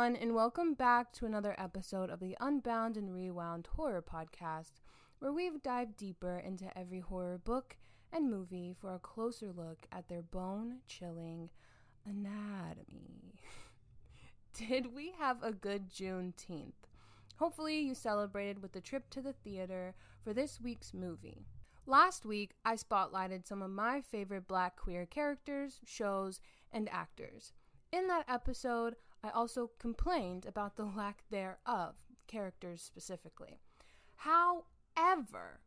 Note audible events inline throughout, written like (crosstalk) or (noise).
Everyone, and welcome back to another episode of the Unbound and Rewound Horror Podcast, where we've dived deeper into every horror book and movie for a closer look at their bone chilling anatomy. (laughs) Did we have a good Juneteenth? Hopefully, you celebrated with the trip to the theater for this week's movie. Last week, I spotlighted some of my favorite black queer characters, shows, and actors. In that episode, I also complained about the (laughs) lack thereof, characters specifically. However,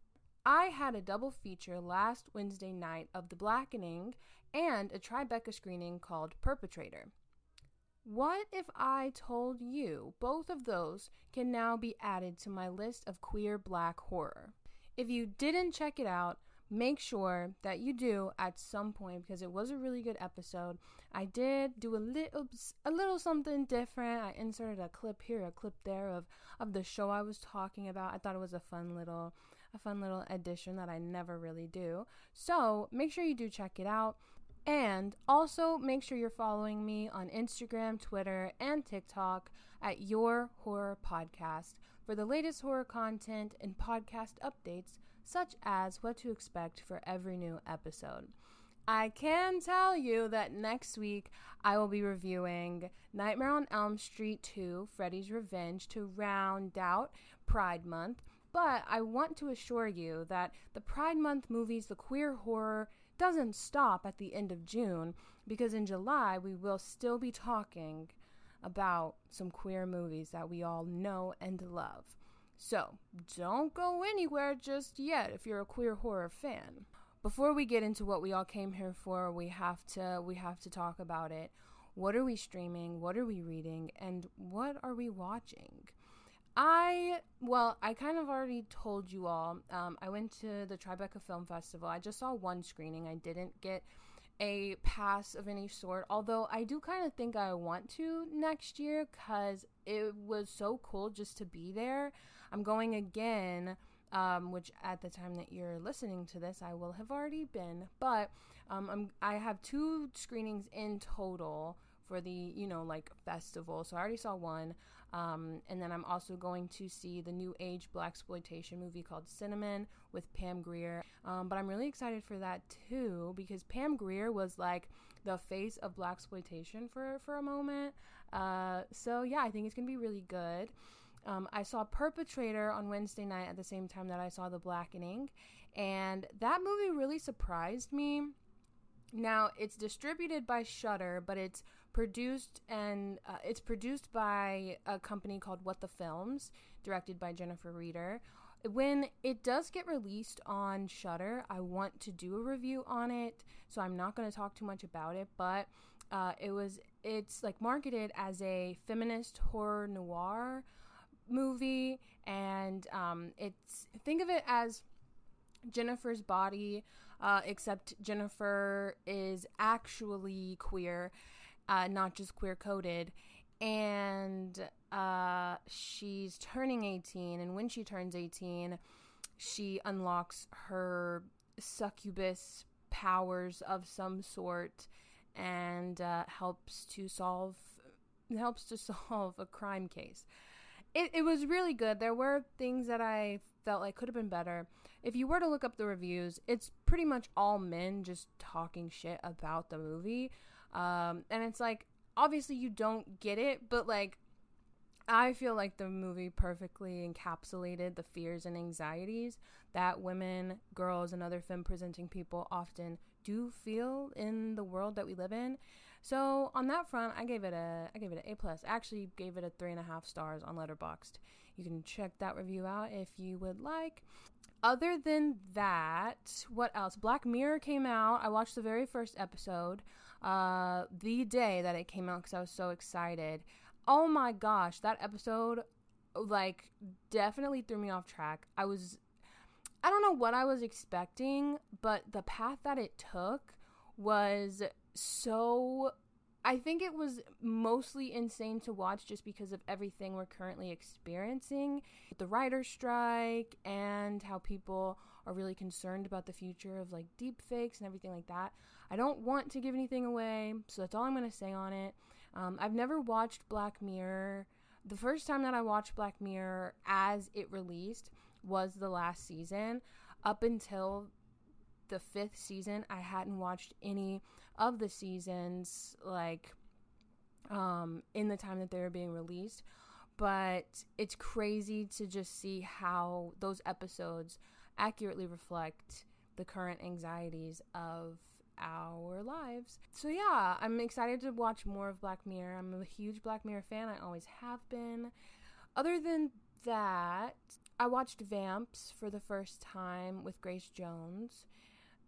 I had a double feature last Wednesday night of The Blackening and a Tribeca screening called Perpetrator. What if I told you both of those can now be added to my list of queer black horror? If you didn't check it out, make sure that you do at some point because it was a really good episode. I did do a little a little something different. I inserted a clip here, a clip there of of the show I was talking about. I thought it was a fun little a fun little addition that I never really do. So, make sure you do check it out. And also make sure you're following me on Instagram, Twitter, and TikTok at Your Horror Podcast for the latest horror content and podcast updates, such as what to expect for every new episode. I can tell you that next week I will be reviewing Nightmare on Elm Street 2 Freddy's Revenge to round out Pride Month. But I want to assure you that the Pride Month movies, the queer horror, doesn't stop at the end of June because in July we will still be talking about some queer movies that we all know and love. So, don't go anywhere just yet if you're a queer horror fan. Before we get into what we all came here for, we have to we have to talk about it. What are we streaming? What are we reading? And what are we watching? I well, I kind of already told you all. Um, I went to the Tribeca Film Festival. I just saw one screening. I didn't get a pass of any sort. Although I do kind of think I want to next year because it was so cool just to be there. I'm going again. Um, which at the time that you're listening to this, I will have already been. But um, i have two screenings in total for the you know like festival. So I already saw one, um, and then I'm also going to see the new age blaxploitation movie called Cinnamon with Pam Grier. Um, but I'm really excited for that too because Pam Grier was like the face of blaxploitation for for a moment. Uh, so yeah, I think it's gonna be really good. Um, I saw Perpetrator on Wednesday night at the same time that I saw The Blackening, and that movie really surprised me now it's distributed by Shudder, but it's produced and uh, it's produced by a company called What the Films, directed by Jennifer Reeder. When it does get released on Shudder, I want to do a review on it, so I'm not going to talk too much about it. But uh, it was it's like marketed as a feminist horror noir movie, and um, it's think of it as Jennifer's body, uh, except Jennifer is actually queer, uh, not just queer coded. And uh, she's turning 18. And when she turns 18, she unlocks her succubus powers of some sort and uh, helps to solve helps to (laughs) solve a crime case. It, it was really good. There were things that I felt like could have been better. If you were to look up the reviews, it's pretty much all men just talking shit about the movie. Um, and it's like, obviously, you don't get it, but like, I feel like the movie perfectly encapsulated the fears and anxieties that women, girls, and other femme presenting people often do feel in the world that we live in. So on that front, I gave it a I gave it an A plus. I Actually, gave it a three and a half stars on Letterboxd. You can check that review out if you would like. Other than that, what else? Black Mirror came out. I watched the very first episode uh, the day that it came out because I was so excited. Oh my gosh, that episode like definitely threw me off track. I was I don't know what I was expecting, but the path that it took was so I think it was mostly insane to watch just because of everything we're currently experiencing the writer's strike and how people are really concerned about the future of like deep fakes and everything like that. I don't want to give anything away, so that's all I'm going to say on it. Um, I've never watched Black Mirror. The first time that I watched Black Mirror as it released was the last season. Up until the fifth season, I hadn't watched any of the seasons like um, in the time that they were being released. But it's crazy to just see how those episodes accurately reflect the current anxieties of our lives. So yeah, I'm excited to watch more of Black Mirror. I'm a huge Black Mirror fan. I always have been. Other than that, I watched Vamps for the first time with Grace Jones.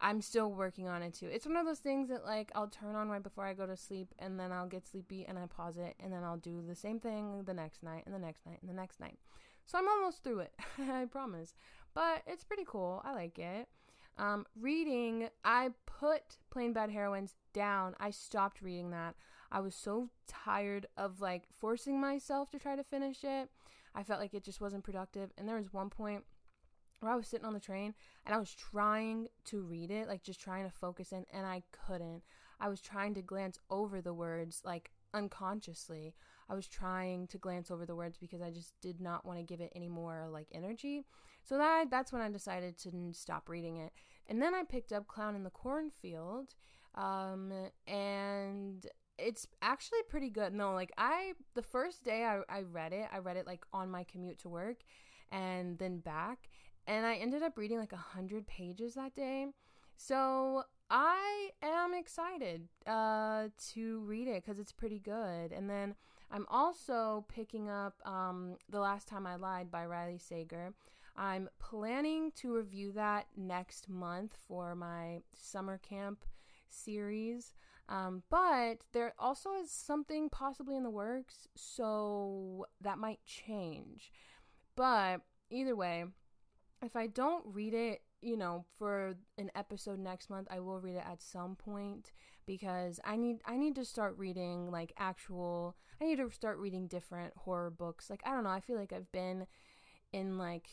I'm still working on it too. It's one of those things that like I'll turn on right before I go to sleep and then I'll get sleepy and I pause it and then I'll do the same thing the next night and the next night and the next night. So I'm almost through it. (laughs) I promise. But it's pretty cool. I like it. Um, reading, I put Plain Bad Heroines down. I stopped reading that. I was so tired of like forcing myself to try to finish it. I felt like it just wasn't productive. And there was one point where I was sitting on the train and I was trying to read it, like just trying to focus in, and I couldn't. I was trying to glance over the words, like unconsciously. I was trying to glance over the words because I just did not want to give it any more like energy. So that that's when I decided to stop reading it. And then I picked up Clown in the Cornfield, um, and it's actually pretty good. No, like I the first day I, I read it, I read it like on my commute to work and then back and I ended up reading like a hundred pages that day. So I am excited uh, to read it because it's pretty good. And then I'm also picking up um, The Last Time I Lied by Riley Sager. I'm planning to review that next month for my summer camp series. Um, but there also is something possibly in the works, so that might change. But either way, if I don't read it, you know, for an episode next month, I will read it at some point because I need I need to start reading like actual I need to start reading different horror books. Like I don't know, I feel like I've been in like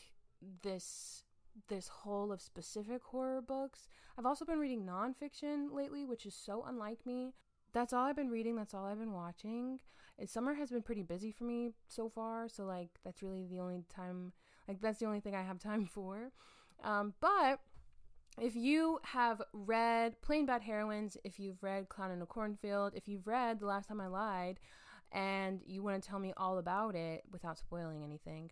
this this hole of specific horror books. I've also been reading nonfiction lately, which is so unlike me. That's all I've been reading, that's all I've been watching. Summer has been pretty busy for me so far, so like that's really the only time like that's the only thing I have time for. Um, but if you have read Plain Bad Heroines, if you've read Clown in a Cornfield, if you've read The Last Time I Lied, and you want to tell me all about it without spoiling anything,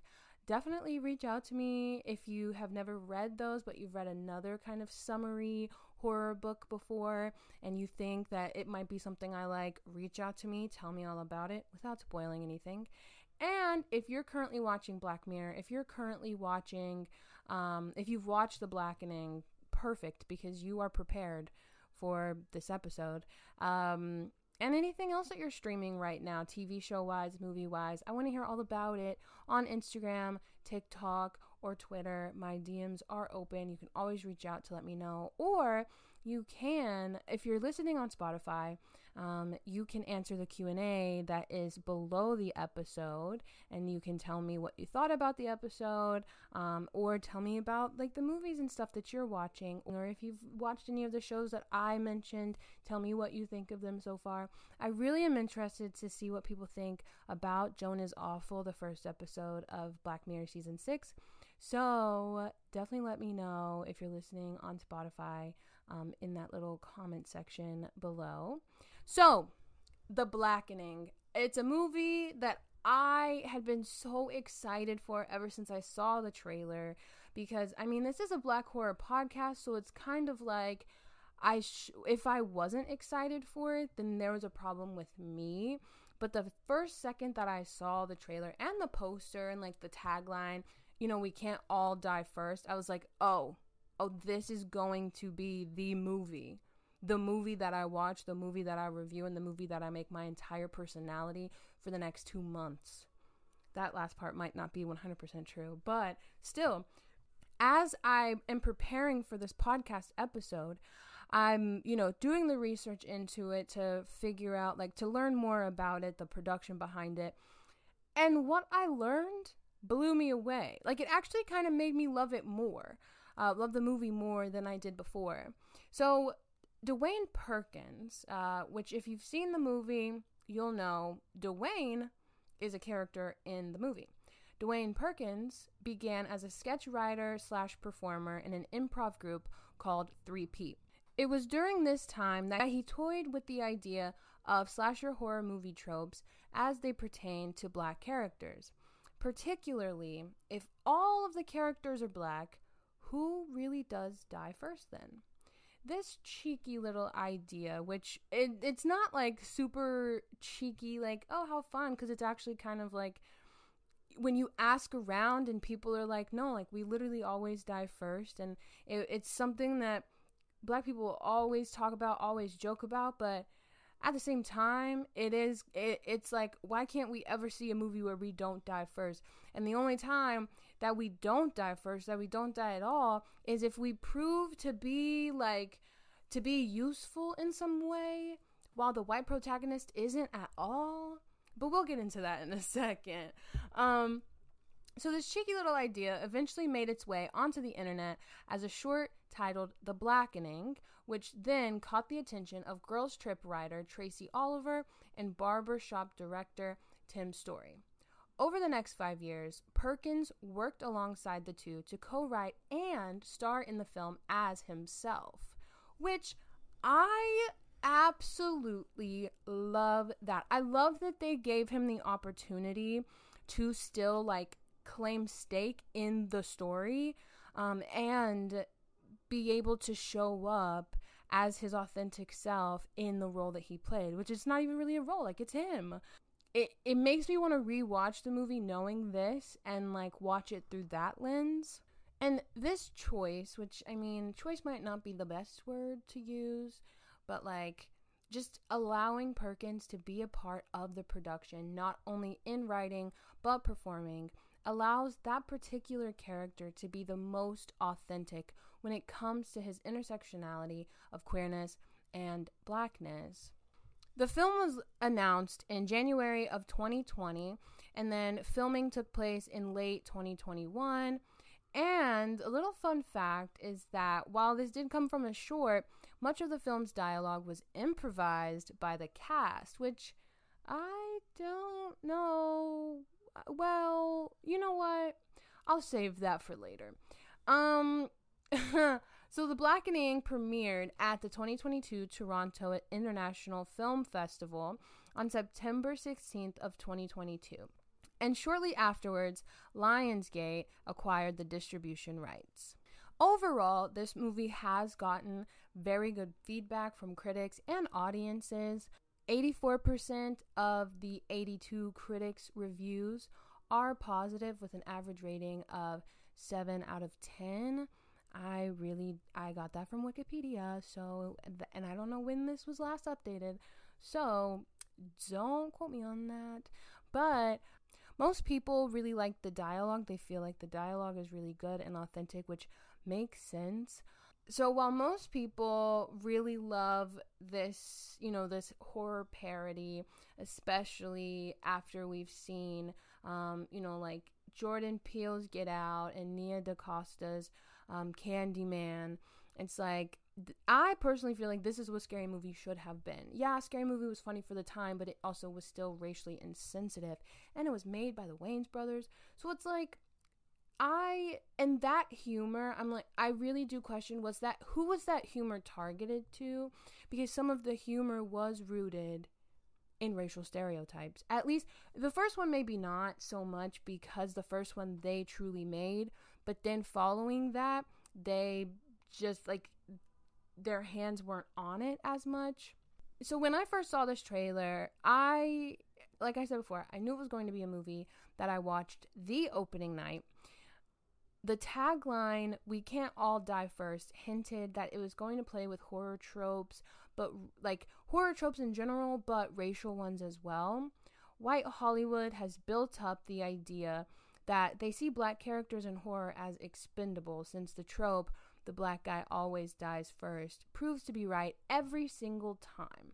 definitely reach out to me if you have never read those, but you've read another kind of summary horror book before and you think that it might be something I like, reach out to me, tell me all about it without spoiling anything. And if you're currently watching Black Mirror, if you're currently watching, um, if you've watched The Blackening, perfect because you are prepared for this episode. Um, and anything else that you're streaming right now, TV show wise, movie wise, I want to hear all about it on Instagram, TikTok, or Twitter. My DMs are open. You can always reach out to let me know. Or you can, if you're listening on Spotify, um, you can answer the q&a that is below the episode and you can tell me what you thought about the episode um, or tell me about like the movies and stuff that you're watching or if you've watched any of the shows that i mentioned tell me what you think of them so far. I really am interested to see what people think about joan is awful the first episode of black mirror season 6 so definitely let me know if you're listening on spotify um, in that little comment section below so, The Blackening. It's a movie that I had been so excited for ever since I saw the trailer because I mean, this is a black horror podcast, so it's kind of like I sh- if I wasn't excited for it, then there was a problem with me. But the first second that I saw the trailer and the poster and like the tagline, you know, we can't all die first, I was like, "Oh, oh, this is going to be the movie." The movie that I watch, the movie that I review, and the movie that I make my entire personality for the next two months. That last part might not be 100% true, but still, as I am preparing for this podcast episode, I'm, you know, doing the research into it to figure out, like, to learn more about it, the production behind it. And what I learned blew me away. Like, it actually kind of made me love it more, uh, love the movie more than I did before. So, Dewayne Perkins, uh, which if you've seen the movie, you'll know Dewayne is a character in the movie. Dewayne Perkins began as a sketch writer slash performer in an improv group called 3P. It was during this time that he toyed with the idea of slasher horror movie tropes as they pertain to black characters. Particularly, if all of the characters are black, who really does die first then? This cheeky little idea, which it, it's not like super cheeky, like, oh, how fun, because it's actually kind of like when you ask around and people are like, no, like, we literally always die first. And it, it's something that black people always talk about, always joke about, but at the same time it is it, it's like why can't we ever see a movie where we don't die first and the only time that we don't die first that we don't die at all is if we prove to be like to be useful in some way while the white protagonist isn't at all but we'll get into that in a (laughs) second um so this cheeky little idea eventually made its way onto the internet as a short titled The Blackening, which then caught the attention of Girls Trip writer Tracy Oliver and barbershop director Tim Story. Over the next five years, Perkins worked alongside the two to co write and star in the film as himself, which I absolutely love that. I love that they gave him the opportunity to still like claim stake in the story um, and be able to show up as his authentic self in the role that he played, which is not even really a role, like it's him. It it makes me want to rewatch the movie knowing this and like watch it through that lens. And this choice, which I mean, choice might not be the best word to use, but like just allowing Perkins to be a part of the production, not only in writing but performing, allows that particular character to be the most authentic when it comes to his intersectionality of queerness and blackness. The film was announced in January of 2020, and then filming took place in late 2021. And a little fun fact is that while this did come from a short, much of the film's dialogue was improvised by the cast, which I don't know. Well, you know what? I'll save that for later. Um, (laughs) so the Blackening premiered at the 2022 Toronto International Film Festival on September 16th of 2022. And shortly afterwards, Lionsgate acquired the distribution rights. Overall, this movie has gotten very good feedback from critics and audiences. 84% of the 82 critics' reviews are positive with an average rating of 7 out of 10. I really I got that from Wikipedia. So and I don't know when this was last updated. So don't quote me on that. But most people really like the dialogue. They feel like the dialogue is really good and authentic, which makes sense. So while most people really love this, you know, this horror parody, especially after we've seen, um, you know, like Jordan Peele's Get Out and Nia DaCosta's um, Candyman. It's like I personally feel like this is what Scary Movie should have been. Yeah, Scary Movie was funny for the time, but it also was still racially insensitive, and it was made by the Wayans brothers. So it's like I and that humor, I'm like I really do question was that who was that humor targeted to? Because some of the humor was rooted in racial stereotypes. At least the first one maybe not so much because the first one they truly made, but then following that, they just like their hands weren't on it as much. So when I first saw this trailer, I like I said before, I knew it was going to be a movie that I watched the opening night. The tagline, We Can't All Die First, hinted that it was going to play with horror tropes, but like horror tropes in general, but racial ones as well. White Hollywood has built up the idea that they see black characters in horror as expendable since the trope the black guy always dies first proves to be right every single time.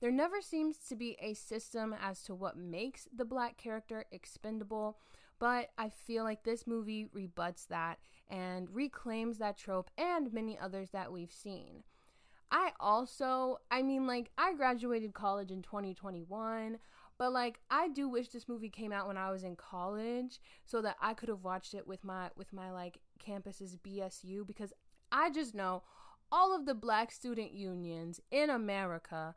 There never seems to be a system as to what makes the black character expendable, but I feel like this movie rebuts that and reclaims that trope and many others that we've seen. I also, I mean, like, I graduated college in 2021, but like, I do wish this movie came out when I was in college so that I could have watched it with my, with my like campus's BSU because I just know all of the black student unions in America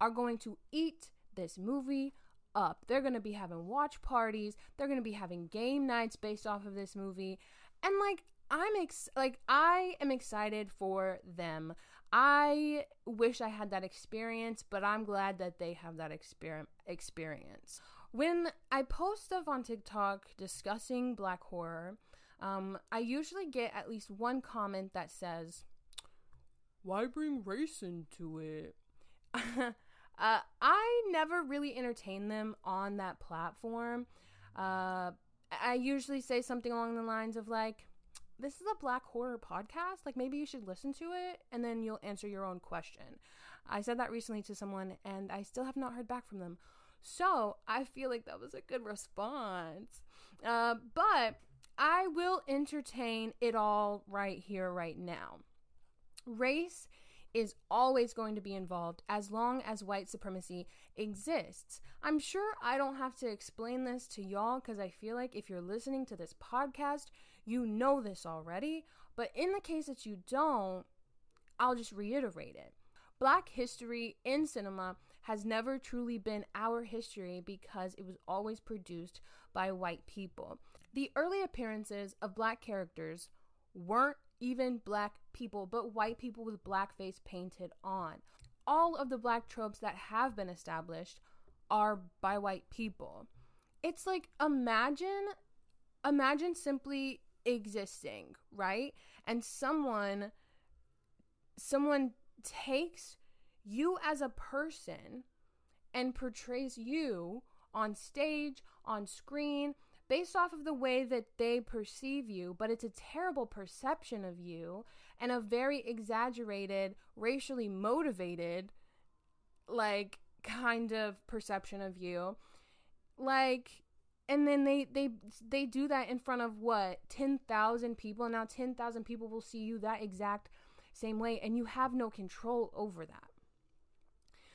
are going to eat this movie up. They're going to be having watch parties, they're going to be having game nights based off of this movie. And like, I'm ex- like I am excited for them. I wish I had that experience, but I'm glad that they have that exper- experience. When I post stuff on TikTok discussing black horror, um, I usually get at least one comment that says, Why bring race into it? (laughs) uh, I never really entertain them on that platform. Uh, I usually say something along the lines of, like, this is a black horror podcast. Like maybe you should listen to it and then you'll answer your own question. I said that recently to someone and I still have not heard back from them. So I feel like that was a good response. Uh, but I will entertain it all right here, right now. Race is always going to be involved as long as white supremacy exists. I'm sure I don't have to explain this to y'all because I feel like if you're listening to this podcast, you know this already. But in the case that you don't, I'll just reiterate it. Black history in cinema has never truly been our history because it was always produced by white people. The early appearances of black characters weren't even black people, but white people with blackface painted on. All of the black tropes that have been established are by white people. It's like imagine imagine simply existing, right? And someone someone takes you as a person and portrays you on stage, on screen, based off of the way that they perceive you, but it's a terrible perception of you and a very exaggerated, racially motivated, like, kind of perception of you. Like, and then they they they do that in front of what 10,000 people and now 10,000 people will see you that exact same way and you have no control over that.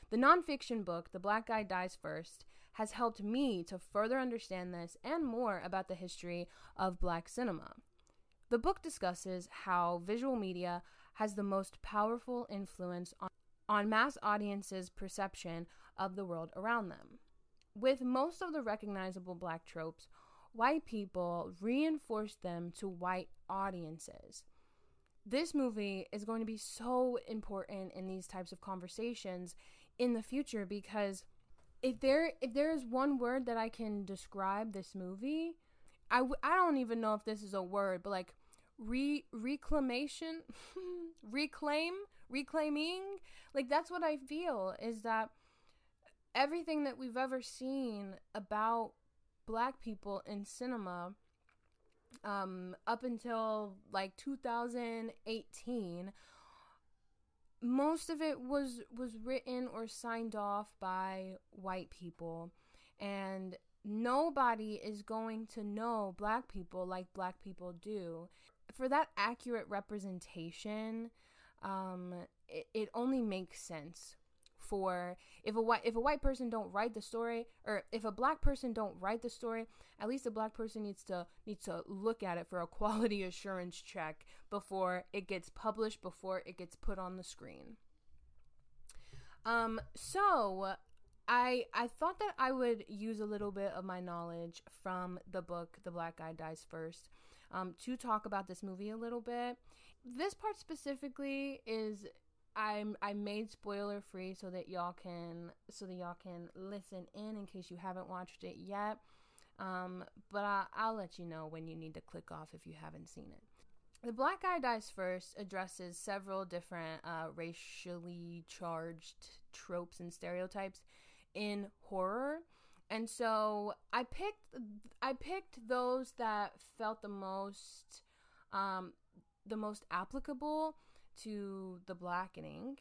The nonfiction book, The Black Guy Dies First, has helped me to further understand this and more about the history of black cinema. The book discusses how visual media has the most powerful influence on, on mass audiences' perception of the world around them. With most of the recognizable black tropes, white people reinforce them to white audiences. This movie is going to be so important in these types of conversations in the future because if there if there is one word that I can describe this movie, I w- I don't even know if this is a word, but like re reclamation, (laughs) reclaim, reclaiming, like that's what I feel is that everything that we've ever seen about black people in cinema um, up until like 2018 most of it was was written or signed off by white people. And nobody is going to know black people like black people do. For that accurate representation um, it, it only makes sense for if a white if a white person don't write the story or if a black person don't write the story at least a black person needs to needs to look at it for a (laughs) quality assurance check before it gets published before it gets put on the screen um so I I thought that I would use a little bit of my knowledge from the book The Black Guy Dies First um, to talk about this movie a little bit. This part specifically is I'm I made spoiler free so that y'all can so that y'all can listen in in case you haven't watched it yet. Um, but I, I'll let you know when you need to click off if you haven't seen it. The Black Guy Dies First addresses several different uh, racially charged tropes and stereotypes in horror. And so I picked I picked those that felt the most um, the most applicable to the blackening.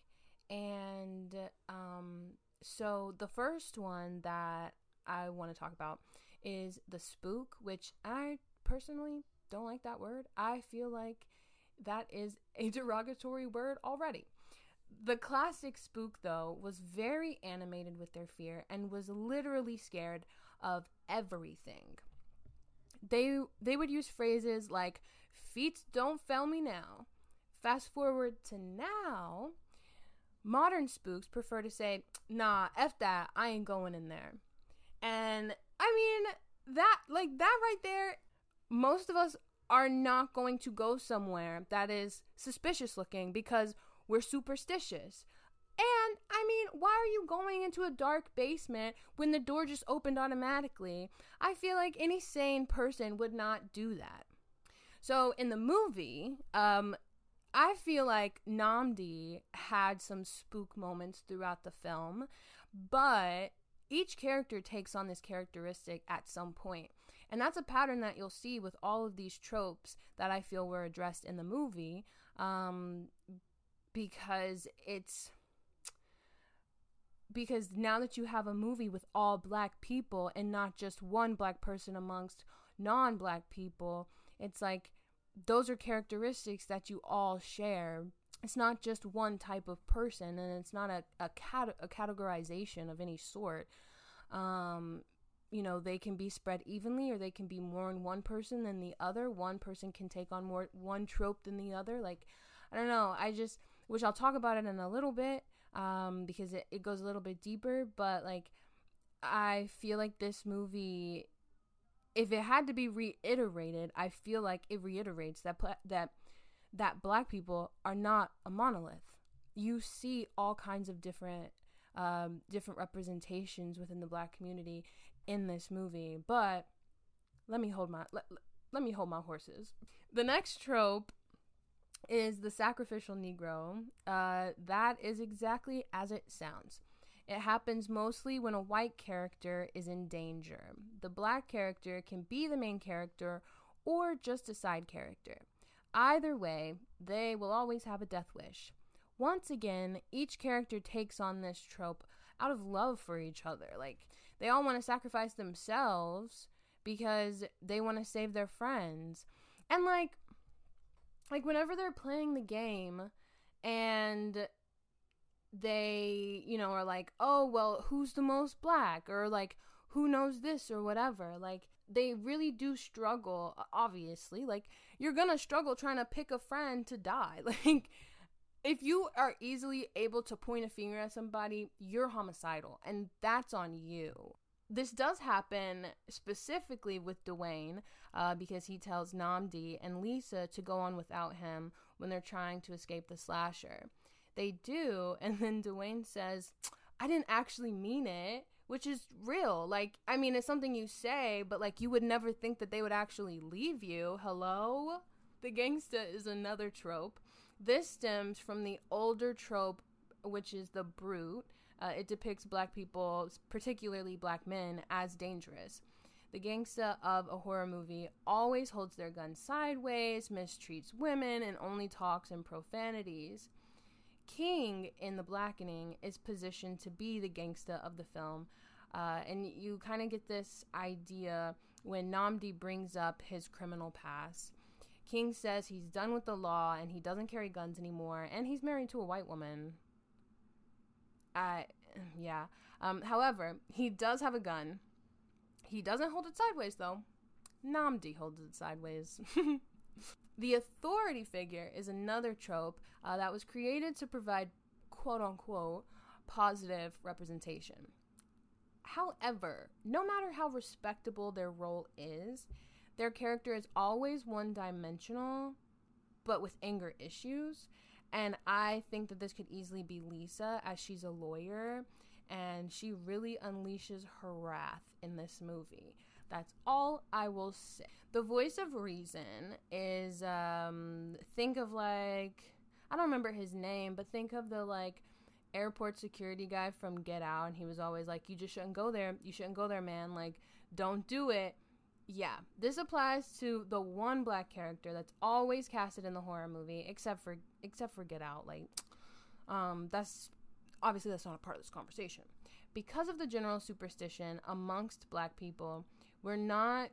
And um, so the first one that I want to talk about is the spook, which I personally don't like that word. I feel like that is a (laughs) derogatory word already. The classic spook, though, was very animated with their fear and was literally scared of everything. They they would use phrases like "feet don't fail me now." Fast forward to now, modern spooks prefer to say, "Nah, f that, I ain't going in there." And I mean that like that right there, most of us are not going to go somewhere that is suspicious looking because we're superstitious. And I mean, why are you going into a dark basement when the door just opened automatically? I feel like any sane person would not do that. So in the movie, um, I feel like Nnamdi had some spook moments throughout the film, but each character takes on this characteristic at some point. And that's a pattern that you'll see with all of these tropes that I feel were addressed in the movie um, because it's because now that you have a movie with all black people and not just one black person amongst non black people, it's like those are characteristics that you all share. It's not just one type of person and it's not a, a, cat- a categorization of any sort. Um, you know, they can be spread evenly or they can be more in one person than the other. One person can take on more one trope than the other. Like, I don't know. I just, which I'll talk about it in a little bit um, because it, it goes a little bit deeper. But like, I feel like this movie, if it had to be reiterated, I feel like it reiterates that that that black people are not a monolith. You see all kinds of different um, different representations within the black community in this movie. But let me hold my let, let me hold my horses. The next trope is the sacrificial Negro. Uh, that is exactly as it sounds. It happens mostly when a white character is in danger. The black character can be the main character or just a side character. Either way, they will always have a death wish. Once again, each character takes on this trope out of love for each other. Like, they all want to sacrifice themselves because they want to save their friends. And, like, like whenever they're playing the game and they, you know, are like, oh, well, who's the most black? Or like, who knows this or whatever. Like, they really do struggle, obviously. Like, you're gonna struggle trying to pick a friend to die. (laughs) Like, if you are easily able to point a finger at somebody, you're homicidal, and that's on you. This does happen specifically with Dewayne uh, because he tells Nnamdi and Lisa to go on without him when they're trying to escape the slasher. They do, and then Dewayne says, I didn't actually mean it, which is real. Like, I mean, it's something you say, but like, you would never think that they would actually leave you. Hello? The gangsta is another trope. This stems from the older trope, which is the brute. Uh, it depicts black people, particularly black men, as dangerous. The gangsta of a horror movie always holds their gun sideways, mistreats women, and only talks in profanities. King in The Blackening is positioned to be the gangsta of the film, uh, and you kind of get this idea when Nnamdi brings up his criminal past. King says he's done with the law and he doesn't carry guns anymore, and he's married to a white woman. I, yeah. Um, however, he does have a gun. He doesn't hold it sideways, though. Nnamdi holds it sideways. (laughs) the authority figure is another trope uh, that was created to provide quote unquote positive representation. However, no matter how respectable their role is, their character is always one dimensional, but with anger issues. And I think that this could easily be Lisa, as she's a lawyer, and she really unleashes her wrath in this movie. That's all I will say. The voice of reason is um think of like I don't remember his name, but think of the like airport security guy from Get Out and he was always like you just shouldn't go there. You shouldn't go there, man. Like don't do it yeah, this applies to the one black character that's always casted in the horror movie, except for except for Get Out. Like, um, that's obviously that's not a part of this conversation. Because of the general superstition amongst black people, we're not.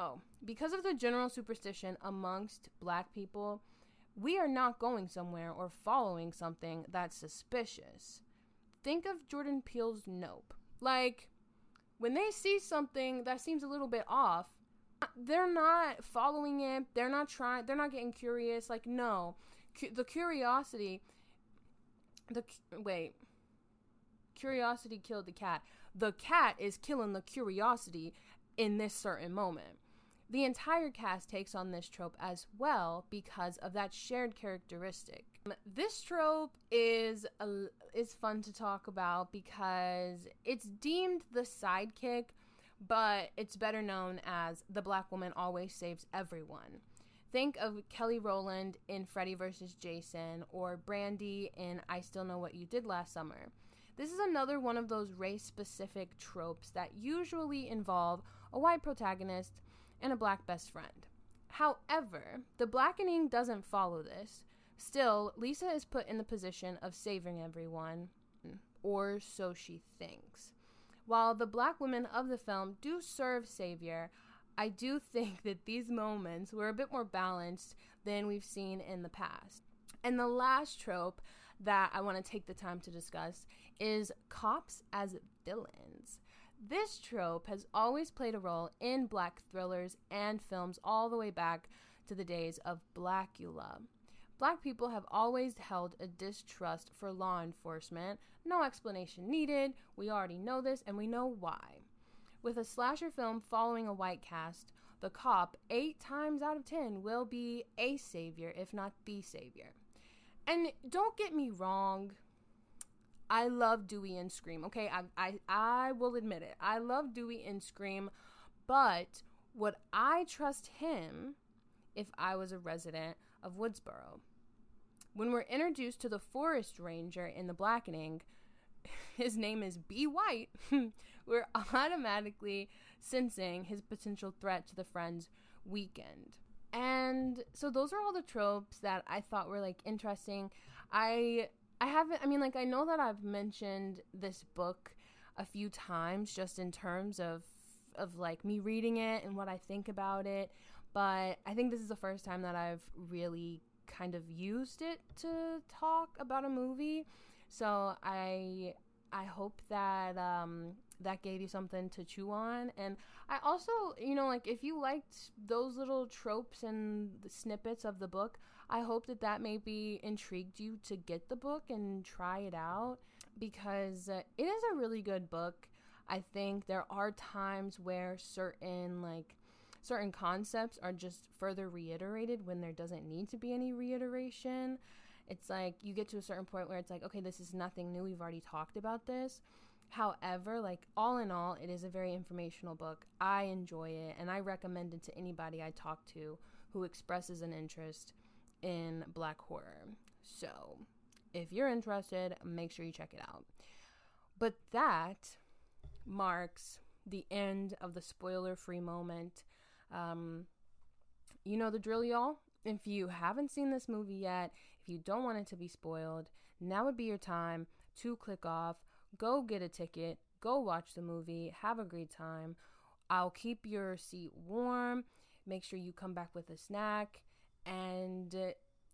Oh, because of the general superstition amongst black people, we are not going somewhere or following something that's suspicious. Think of Jordan Peele's Nope. Like, when they see something that seems a little bit off, they're not following it. They're not trying, they're not getting curious. Like, no. Cu- the curiosity, the, wait, curiosity killed the cat. The cat is killing the curiosity in this certain moment. The entire cast takes on this trope as well because of that shared characteristic. This trope is a, is fun to talk about because it's deemed the sidekick, but it's better known as the black woman always saves everyone. Think of Kelly Rowland in Freddy vs. Jason or Brandy in I Still Know What You Did Last Summer. This is another one of those race specific tropes that usually involve a white protagonist and a black best friend. However, the blackening doesn't follow this. Still, Lisa is put in the position of saving everyone, or so she thinks. While the black women of the film do serve savior, I do (laughs) think that these moments were a bit more balanced than we've seen in the past. And the last trope that I want to take the time to discuss is cops as villains. This trope has always played a role in black thrillers and films all the way back to the days of Blacula. Black people have always held a distrust for law enforcement. No explanation needed. We already know this and we know why. With a slasher film following a white cast, the cop, eight times out of ten, will be a savior, if not the savior. And don't get me wrong, I love Dewey and Scream. Okay, I, I I will admit it. I love Dewey and Scream, but would I trust him if I was a resident of Woodsboro? When we're introduced to the forest ranger in the blackening, (laughs) his name is B. White. (laughs) we're automatically sensing his potential threat to the friend's weekend. And so those are all the tropes that I thought were like interesting. I I haven't, I mean, like, I know that I've mentioned this book a few times just in terms of, of like me reading it and what I think about it, but I think this is the first time that I've really kind of used it to talk about a movie. So I, I hope that, um, that gave you something to chew on. And I also, you know, like if you liked those little tropes and snippets of the book, I hope that that maybe intrigued you to get the book and try it out because uh, it is a really good book. I think there are times where certain like certain concepts are just further reiterated when there doesn't need to be any reiteration. It's like you get to a certain point where it's like, okay, this is nothing new. We've already talked about this. However, like all in all, it is a very informational book. I enjoy it and I recommend it to anybody I talk to who expresses an interest in black horror. So, if you're interested, make sure you check it out. But that marks the end of the spoiler free moment. Um, you know the drill, y'all. If you haven't seen this movie yet, if you don't want it to be spoiled, now would be your time to click off, go get a ticket, go watch the movie, have a great time. I'll keep your seat warm. Make sure you come back with a snack and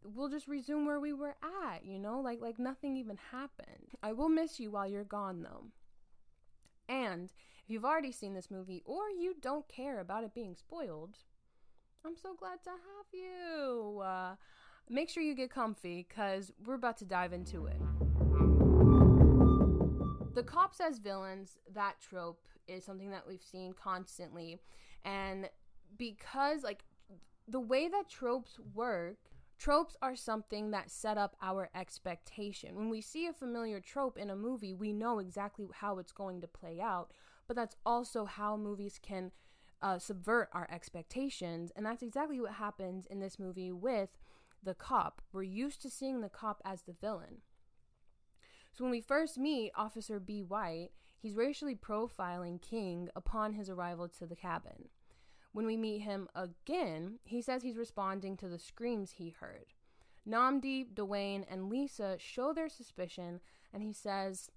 we'll just resume where we were at, you know, like like nothing even happened. I will miss you while you're gone though. And if you've already seen this movie or you don't care about it being spoiled, I'm so glad to have you. Uh, make sure you get comfy because we're about to dive into it. The cops as villains, that trope is something that we've seen constantly. And because, like, the way that tropes work, tropes are something that set up our expectation. When we see a familiar trope in a movie, we know exactly how it's going to play out, but that's also how movies can uh, subvert our expectations. And that's exactly what happens in this movie with the cop. We're used to seeing the cop as the villain. So when we first meet Officer B. White, he's racially profiling King upon his arrival to the cabin. When we meet him again, he says he's responding to the screams he heard. Nnamdi, Dewayne, and Lisa show their suspicion, and he says,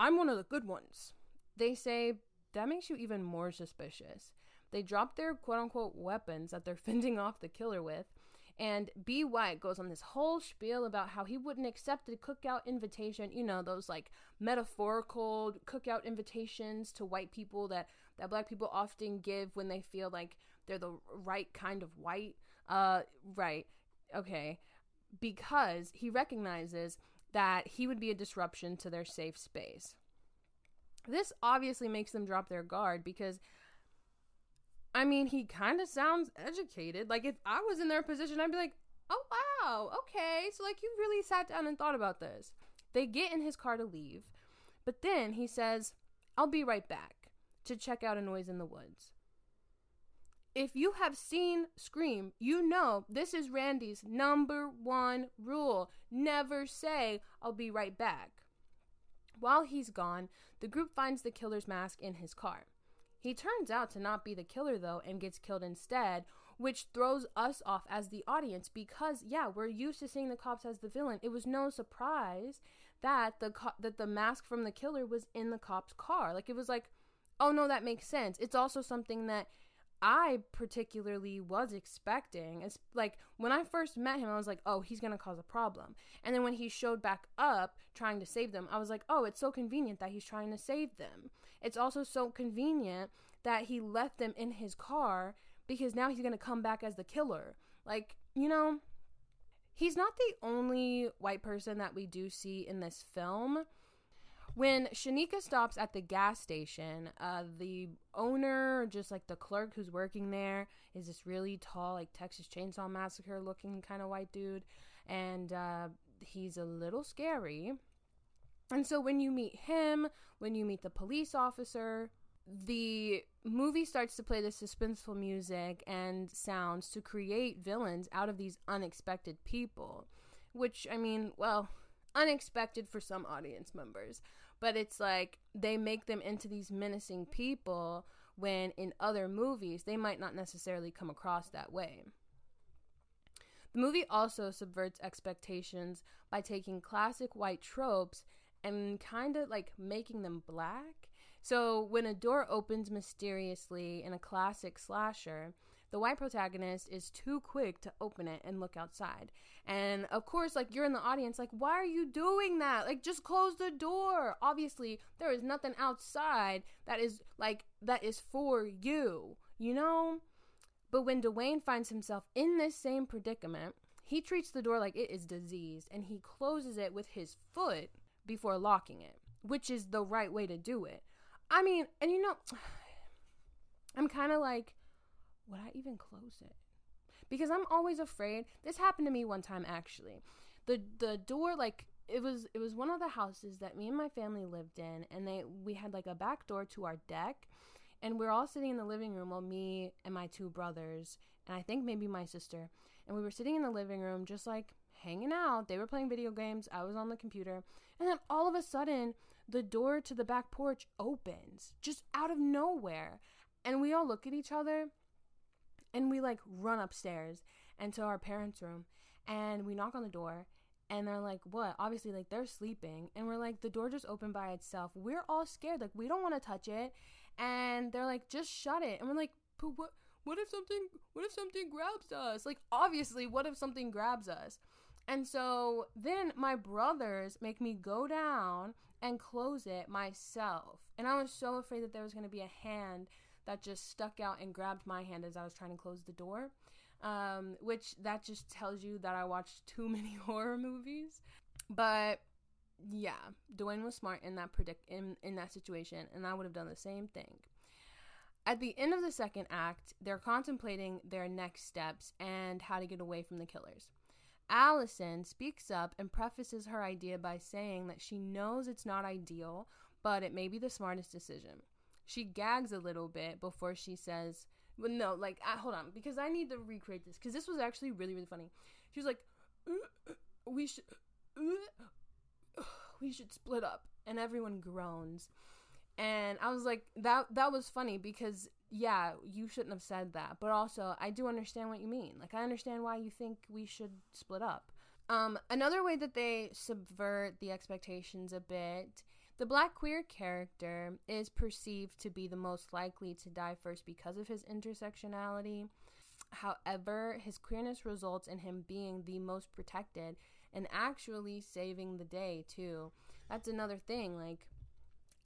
I'm one of the good ones. They say, that makes you even more suspicious. They drop their quote unquote weapons that they're (laughs) fending off the killer with, And B. White goes on this whole spiel about how he wouldn't accept a cookout invitation, you know, those like metaphorical cookout invitations to white people that, that black people often give when they feel like they're the right kind of white. Uh, right. Okay. Because he recognizes that he would be a disruption to their safe space. This obviously makes them drop their guard because I mean, he kind of sounds educated. Like if I was in their position, I'd be like, "Oh wow, okay." So like you really sat down and thought about this. They get in his car to leave, but then he says, "I'll be right back to check out a noise in the woods." If you have seen Scream, you know this is Randy's number one rule. Never say, I'll be right back. While he's gone, the group finds the killer's mask in his car. He turns out to not be the killer, though, and gets killed instead, which throws us off as the audience because, yeah, we're used to seeing the cops as the villain. It was no surprise that the co- that the mask from the killer was in the cop's car. Like it was like, oh no, that makes sense. It's also something that I particularly was expecting. It's like when I first met him, I was like, oh, he's going to cause a problem. And then when he showed back up trying to save them, I was like, oh, it's so convenient that he's trying to save them. It's also so convenient that he left them in his car because now he's going to come back as the killer. Like, you know, he's not the only white person that we do see in this film. When Shanika stops at the gas station, uh, the owner, just like the clerk who's working there, is this really tall, like Texas Chainsaw Massacre looking kind of white dude. And uh, he's a little scary. And so when you meet him, when you meet the police officer, the movie starts to play the suspenseful music and sounds to create villains out of these unexpected people. Which, I mean, well, unexpected for some audience members but it's like they make them into these menacing people when in other movies they might not necessarily come across that way. The movie also subverts expectations by taking classic white tropes and kind of like making them black. So when a door opens mysteriously in a classic slasher, the white protagonist is too quick to open it and look outside. And of course, like you're in the audience, like, why are you doing that? Like, just close the door. Obviously, there is nothing outside that is like, that is for you, you know? But when Dewayne finds himself in this same predicament, he treats the door like it is diseased and he closes it with his foot before locking it, which is the right way to do it. I mean, and you know, (sighs) I'm kind of like, would I even close it? Because I'm always afraid. This happened to me one time actually. The the door like it was it was one of the houses that me and my family lived in and they we had like a back door to our deck and we are all sitting in the living room well me and my two brothers and I think maybe my sister and we were sitting in the living room just like hanging out. They were playing video games, I was on the computer, and then all of a sudden the door to the back porch opens just out of nowhere. And we all look at each other and we like run upstairs and to our parents' room and we knock on the door and they're like, What? Obviously, like they're sleeping. And we're like, The door just opened by itself. We're all scared. Like, we don't want to touch it. And they're like, Just shut it. And we're like, But what? What if something what if something grabs us? Like obviously, what if something grabs us? And so then my brothers make me go down and close it myself. And I was so afraid that there was going to be a hand that just stuck out and grabbed my hand as I was trying to close the door. Um, which that just tells you that I watched (laughs) too many horror movies. But yeah, Dewayne was smart in that predict in, in that situation, and I would have done the same thing. At the end of the second act, they're contemplating their next steps and how to get away from the killers. Allison speaks up and prefaces her idea by saying that she knows it's not ideal, but it may be the smartest decision she gags a little bit before she says, "Well, no, like, hold on, because I need to recreate this because this was actually really, really funny." She was like, uh, "We should, uh, (sighs) we should split up," and everyone groans. And I was like, "That that was funny because yeah, you shouldn't have said that, but also I do understand what you mean. Like, I understand why you think we should split up." Um, another way that they subvert the expectations a bit the black queer character is perceived to be the most likely to die first because of his intersectionality. However, his queerness results in him being the most protected and actually saving the day, too. That's another thing. Like,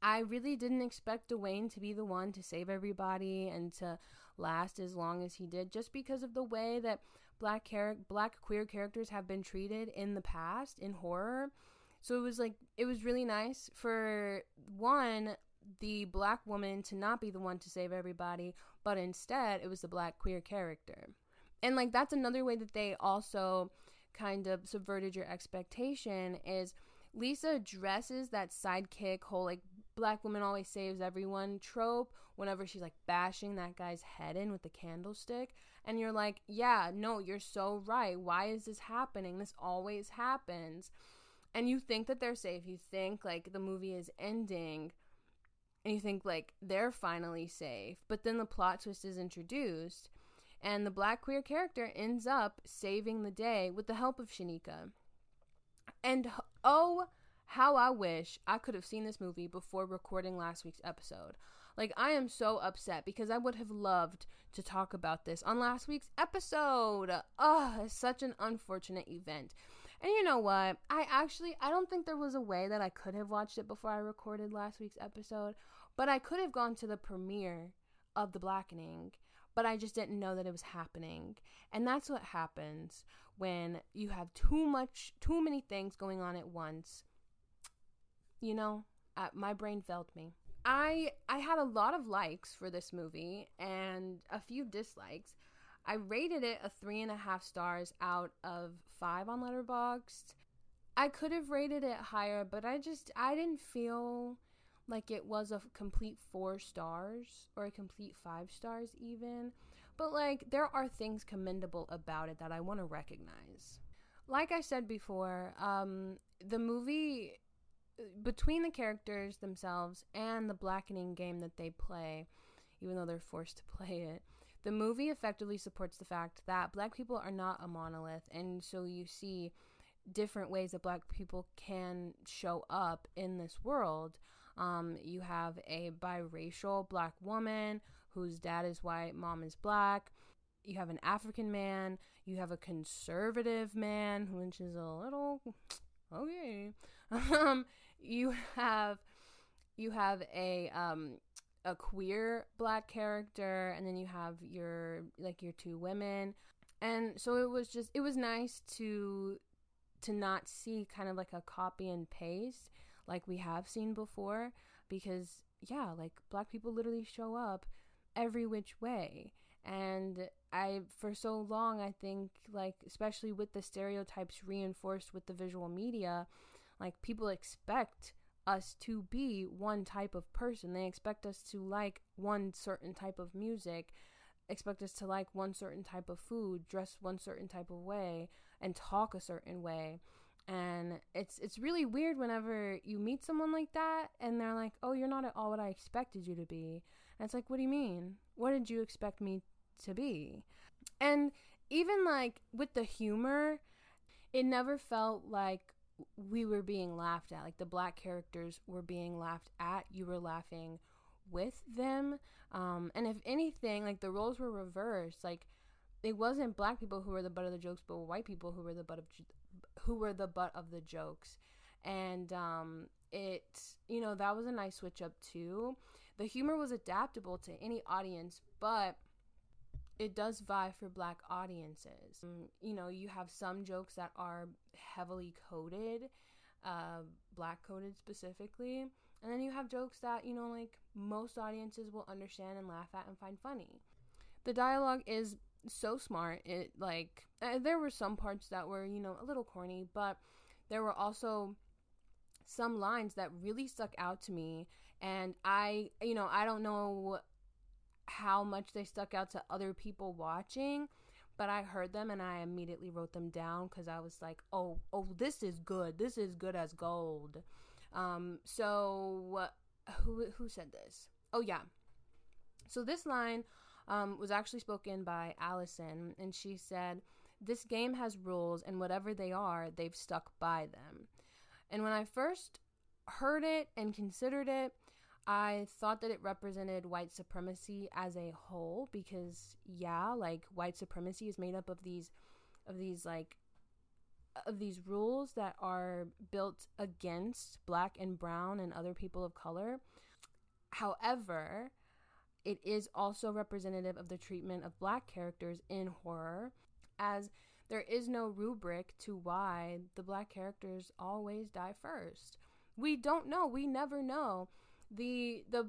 I really didn't expect Dewayne to be the one to save everybody and to last as long as he did just because of the way that black char- black queer characters have been treated in the past in horror. So it was like it was really nice for one the black woman to not be the one to save everybody, but instead it was the black queer character. And like that's another way that they also kind of subverted your expectation is Lisa addresses that sidekick whole like black woman always saves everyone trope whenever she's like bashing that guy's head in with the candlestick. And you're like yeah no you're so right. Why is this happening? This always happens and you think that they're safe you think like the movie is ending and you think like they're finally safe but then the plot twist is introduced and the black queer character ends up saving the day with the help of shanika and oh how I wish I could have seen this movie before recording last week's episode. Like, I am so upset because I would have loved to talk about this on last week's episode. It's such an unfortunate event. And you know what? I actually I don't think there was a way that I could have watched it before I recorded last week's episode, but I could have gone to the premiere of The Blackening, but I just didn't know that it was happening. And that's what happens when you have too much too many things going on at once you know, uh, my brain failed me. I I had a lot of likes for this movie and a few dislikes. I rated it a three and a half stars out of five on Letterboxd. I could have rated it higher, but I just I didn't feel like it was a complete four stars or a complete five stars even. But like there are things commendable about it that I want to recognize. Like I said before, um, the movie between the characters themselves and the blackening game that they play, even though they're forced to play it, the movie effectively supports the fact that black people are not a monolith. And so you see different ways that black people can show up in this world. Um, you have a biracial black woman whose dad is white, mom is black. You have an African man. You have a conservative man, which is a little okay. (laughs) Um, you have you have a um a queer black character and then you have your like your two women. And so it was just it was nice to to not see kind of like a copy and paste like we have seen before because yeah like black people literally show up every which way. And i for so long i think like especially with the stereotypes reinforced with the visual media like people expect us to be one type of person. They expect us to like one certain type of music, expect us to like one certain type of food, dress one certain type of way, and talk a certain way. And it's it's really weird whenever you meet someone like that and they're like, "Oh, you're not at all what I expected you to be." And it's like, "What do you mean? What did you expect me to be?" And even like with the humor, it never felt like we were being laughed at. Like the black characters were being laughed at. You were laughing with them. Um, and if anything, like the roles were reversed. Like it wasn't black people who were the butt of the jokes, but white people who were the butt of who were the butt of the jokes. And um, it, you know, that was a nice switch up too. The humor was adaptable to any audience, but it does vie for black audiences. Um, you know, you have some jokes that are heavily coded, uh, black coded specifically, and then you have jokes that, you know, like most audiences will understand and laugh at and find funny. The dialogue is so smart. It like uh, there were some parts that were, you know, a little corny, but there were also some lines that really stuck out to me and I, you know, I don't know how much they stuck out to other people watching but I heard them and I immediately wrote them down because I was like, oh, oh, this is good. This is good as gold. Um, so who who said this? Oh yeah. So this line um, was actually spoken by Allison, and she said, "This game has rules, and whatever they are, they've stuck by them." And when I first heard it and considered it, I thought that it represented white supremacy as a whole because yeah, like white supremacy is made up of these of these like of these rules that are built against black and brown and other people of color. However, it is also representative of the treatment of black characters in horror as there is no rubric to why the black characters always die first. We don't know. We never know. The the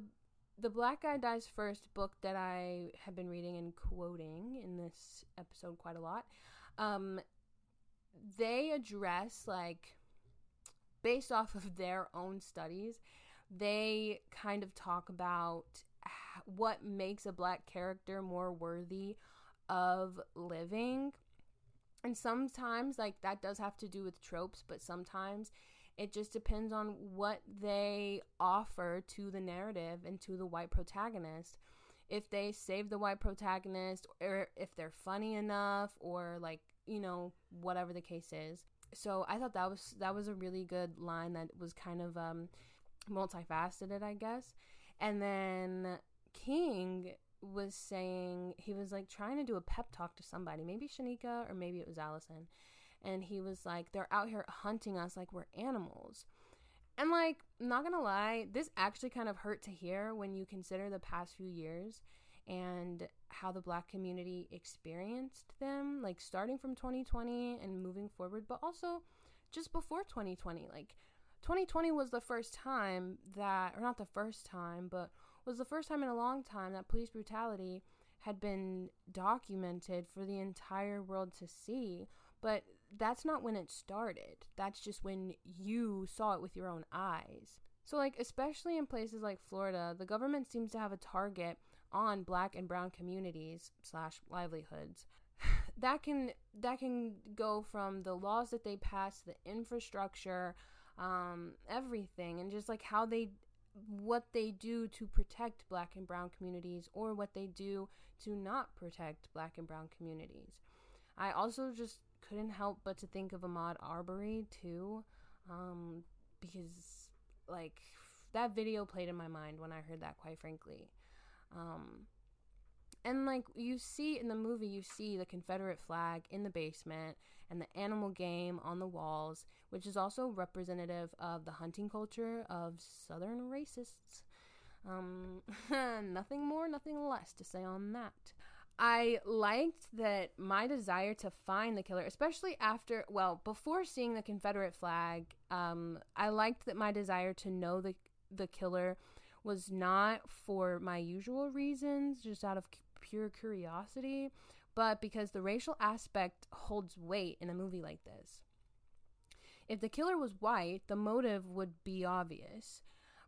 the black guy dies first book that I have been reading and quoting in this episode quite a lot. Um, they address like based off of their own studies, they kind of talk about what makes a black character more worthy of living. And sometimes like that does have to do with tropes, but sometimes it just depends on what they offer to the narrative and to the white protagonist. If they save the white protagonist, or if they're funny enough, or like you know whatever the case is. So I thought that was that was a really good line that was kind of um, multifaceted, I guess. And then King was saying he was like trying to do a pep talk to somebody, maybe Shanika or maybe it was Allison and he was like, they're out here hunting us like we're animals. And like, not gonna lie, this actually kind of hurt to hear when you consider the past few years and how the black community experienced them, like starting from 2020 and moving forward, but also just before 2020. Like, 2020 was the first time that, or not the first time, but was the first time in a long time that police brutality had been documented for the entire world to see. But that's not when it started. That's just when you saw it with your own eyes. So, like, especially in places like Florida, the government seems to have a target on black and brown communities slash livelihoods. (sighs) that can that can go from the laws that they pass, the infrastructure, um, everything, and just like how they what they do to protect black and brown communities or what they do to not protect black and brown communities. I also just couldn't help but to think of Ahmaud Arbery too, um, because like that video played in my mind when I heard that. Quite frankly, um, and like you see in the movie, you see the Confederate flag in the basement and the animal game on the walls, which is also representative of the hunting culture of Southern racists. Um, (laughs) nothing more, nothing less to say on that. I liked that my desire to find the killer, especially after, well, before seeing the Confederate flag, um, I liked that my desire to know the the killer was not for my usual reasons, just out of pure curiosity, but because the racial aspect holds weight in a movie like this. If the killer was white, the motive would be obvious,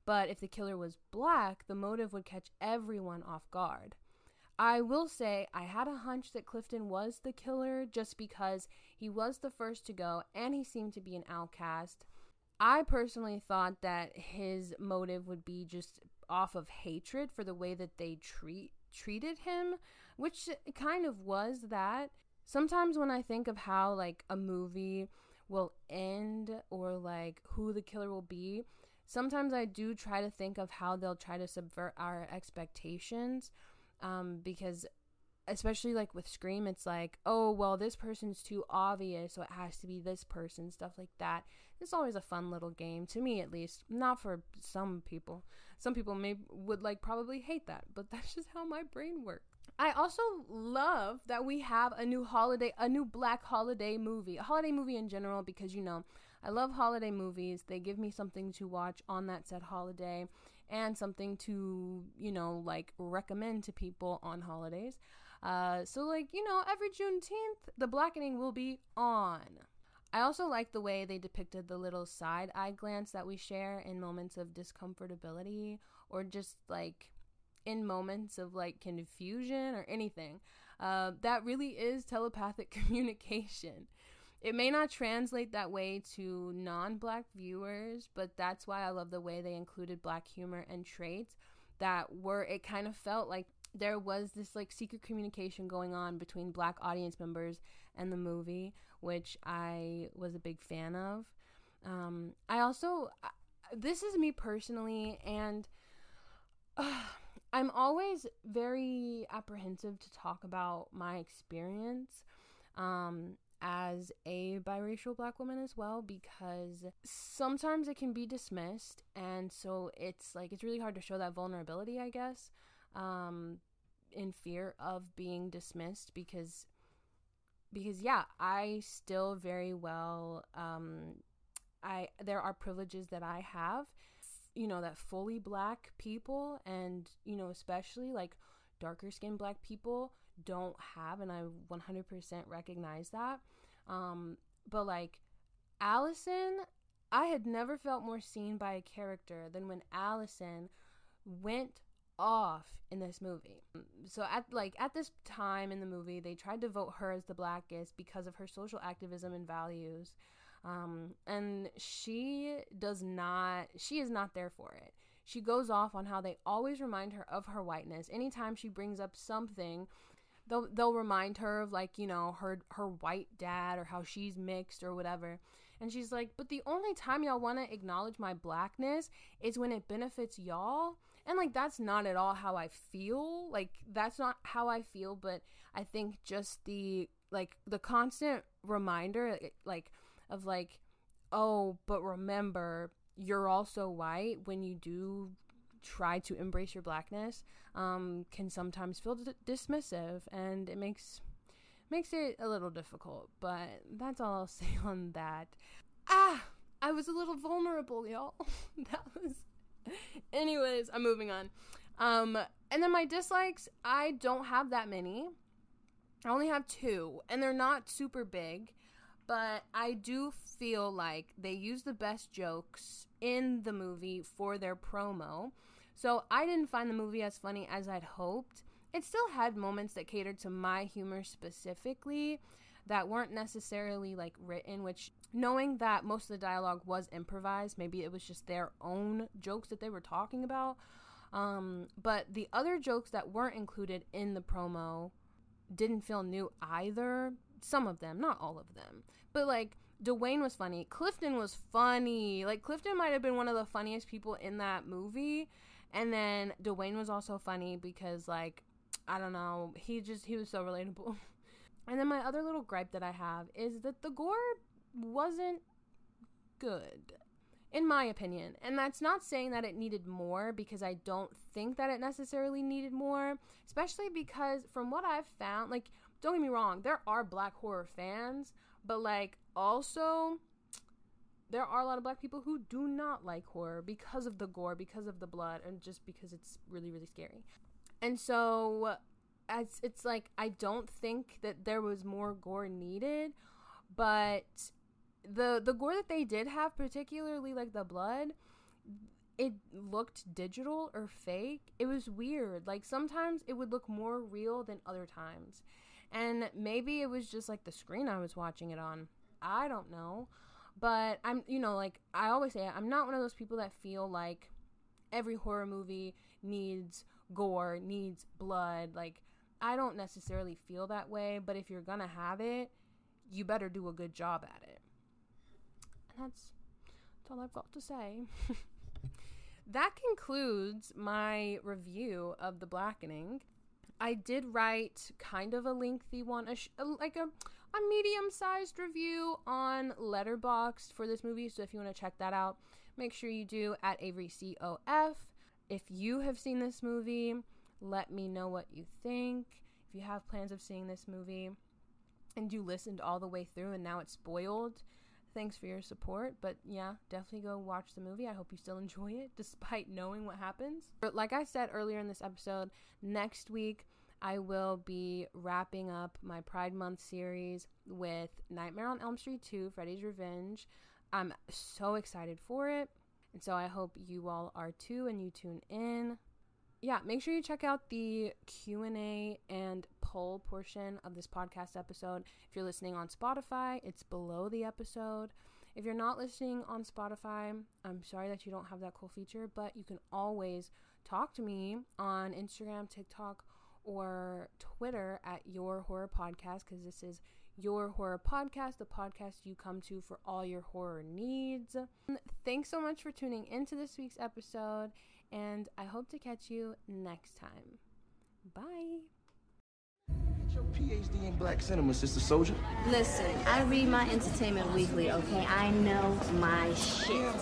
but if the killer was black, the motive would catch everyone off guard. I will say I had a hunch that Clifton was the killer just because he was the first to go and he seemed to be an outcast. I personally thought that his motive would be just off of hatred for the way that they treat treated him, which kind of was that. Sometimes when I think of how like a movie will end or like who the killer will be, sometimes I do try to think of how they'll try to subvert our expectations um, because especially like with Scream, it's like, oh, well, this person's too obvious, so it has to be this person, stuff like that. It's always a fun little game, to me at least. Not for some people. Some people may would like probably hate that, but (laughs) that's just how my brain works. I also love that we have a new holiday, a new black holiday movie, a holiday movie in general, because you know, I love holiday movies. They give me something to watch on that said holiday and something to, you know, like recommend to people on holidays. Uh, so, like, you know, every Juneteenth, the blackening will be on. I also like the way they depicted the little side eye glance that we share in moments of discomfortability or just like in moments of like confusion or anything. Uh, that really is telepathic (laughs) communication. It may not translate that way to non black viewers, but that's why I love the way they included black humor and traits that were, it kind of felt like there was this like secret communication going on between black audience members and the movie, which I was a big fan of. Um, I also, this is me personally, and (sighs) I'm always very apprehensive to talk about my experience um, as a biracial black woman as well because sometimes it can be dismissed. And so it's like, it's really hard to show that vulnerability, I guess, um, in fear of being dismissed because. Because yeah, I still very well um, I there are privileges that I have you know that fully black people and you know especially like darker skinned black people don't have and i 100% recognize that um but like allison i had never felt more seen by a character than when allison went off in this movie so at like at this time in the movie they tried to vote her as the blackest because of her social activism and values um, and she does not, she is not there for it. She goes off on how they always remind her of her whiteness. Anytime she brings up something, they'll they'll remind her of like, you know, her her white dad or how she's mixed or whatever. And she's like, "But the only time y'all want to acknowledge my blackness is when it benefits y'all." And like that's not at all how I feel. Like that's not how I feel, but I think just the like the constant reminder eh, like of like, oh, but remember, you're also white when you do try to embrace your blackness um, can sometimes feel d- dismissive and it makes makes it a little difficult but that's all i'll (laughs) say on that. Ah i was a little vulnerable y'all. (laughs) That was anyways i'm moving on. Um and then my dislikes i don't have that many. I only have two and they're not super big but I do feel like they use the best jokes in the movie for their promo. So I didn't find the movie as funny as I'd hoped. It still had moments that catered to my humor specifically that weren't necessarily like written, which knowing that most of the dialogue was improvised, maybe it was just their own jokes that they were talking about. Um, but the other jokes that weren't included in the promo didn't feel new either. Some of them, not all of them. But like Dewayne was funny. Clifton was funny. Like Clifton might have been one of the funniest people in that movie. And then Dewayne was also funny because like I don't know, he just he was so relatable. (laughs) and then my other little gripe that I have is that the gore wasn't good in my opinion. And that's not saying that it needed more because I don't think that it necessarily needed more, especially because from what I've found, like don't get me wrong, there are black horror fans, but like also there are a lot of black people who do not like horror because of the gore, because of the blood, and just because it's really, really scary. And so it's, it's like I don't think that there was more gore needed, but the the gore that they did have, particularly like the blood, it looked digital or fake. It was weird. Like sometimes it would look more real than other times. And maybe it was just like the screen I was watching it on. I don't know. But I'm, you know, like I always say, I'm not one of those people that feel like every horror movie needs gore, needs blood. Like, I don't necessarily feel that way, but if you're gonna have it, you better do a good job at it. And that's, that's all I've got to say. (laughs) that concludes my review of The Blackening. I did write kind of a lengthy one, a sh- a, like a a medium sized review on Letterboxd for this movie. So if you want to check that out, make sure you do at Avery COF. If you have seen this movie, let me know what you think. If you have plans of seeing this movie and you listened all the way through and now it's spoiled, thanks for your support. But yeah, definitely go watch the movie. I hope you still enjoy it (laughs) despite knowing what happens. But like I said earlier in this episode, next week I will be wrapping up my Pride Month series with Nightmare on Elm Street 2 Freddy's Revenge. I'm so excited for it. And so I hope you all are too and you tune in. Yeah, make sure you check out the Q&A and poll portion of this podcast episode. If you're listening on Spotify, it's below the episode. If you're not listening on Spotify, I'm sorry that you don't have that cool feature, but you can always talk to me on Instagram, TikTok, or Twitter at Your Horror Podcast because this is Your Horror Podcast, the podcast you come to for all your horror needs. Thanks so much for tuning into this week's episode, and I hope to catch you next time. Bye. Your PhD in black cinema, Sister Soldier. Listen, I read my Entertainment Weekly, okay? I know my shit.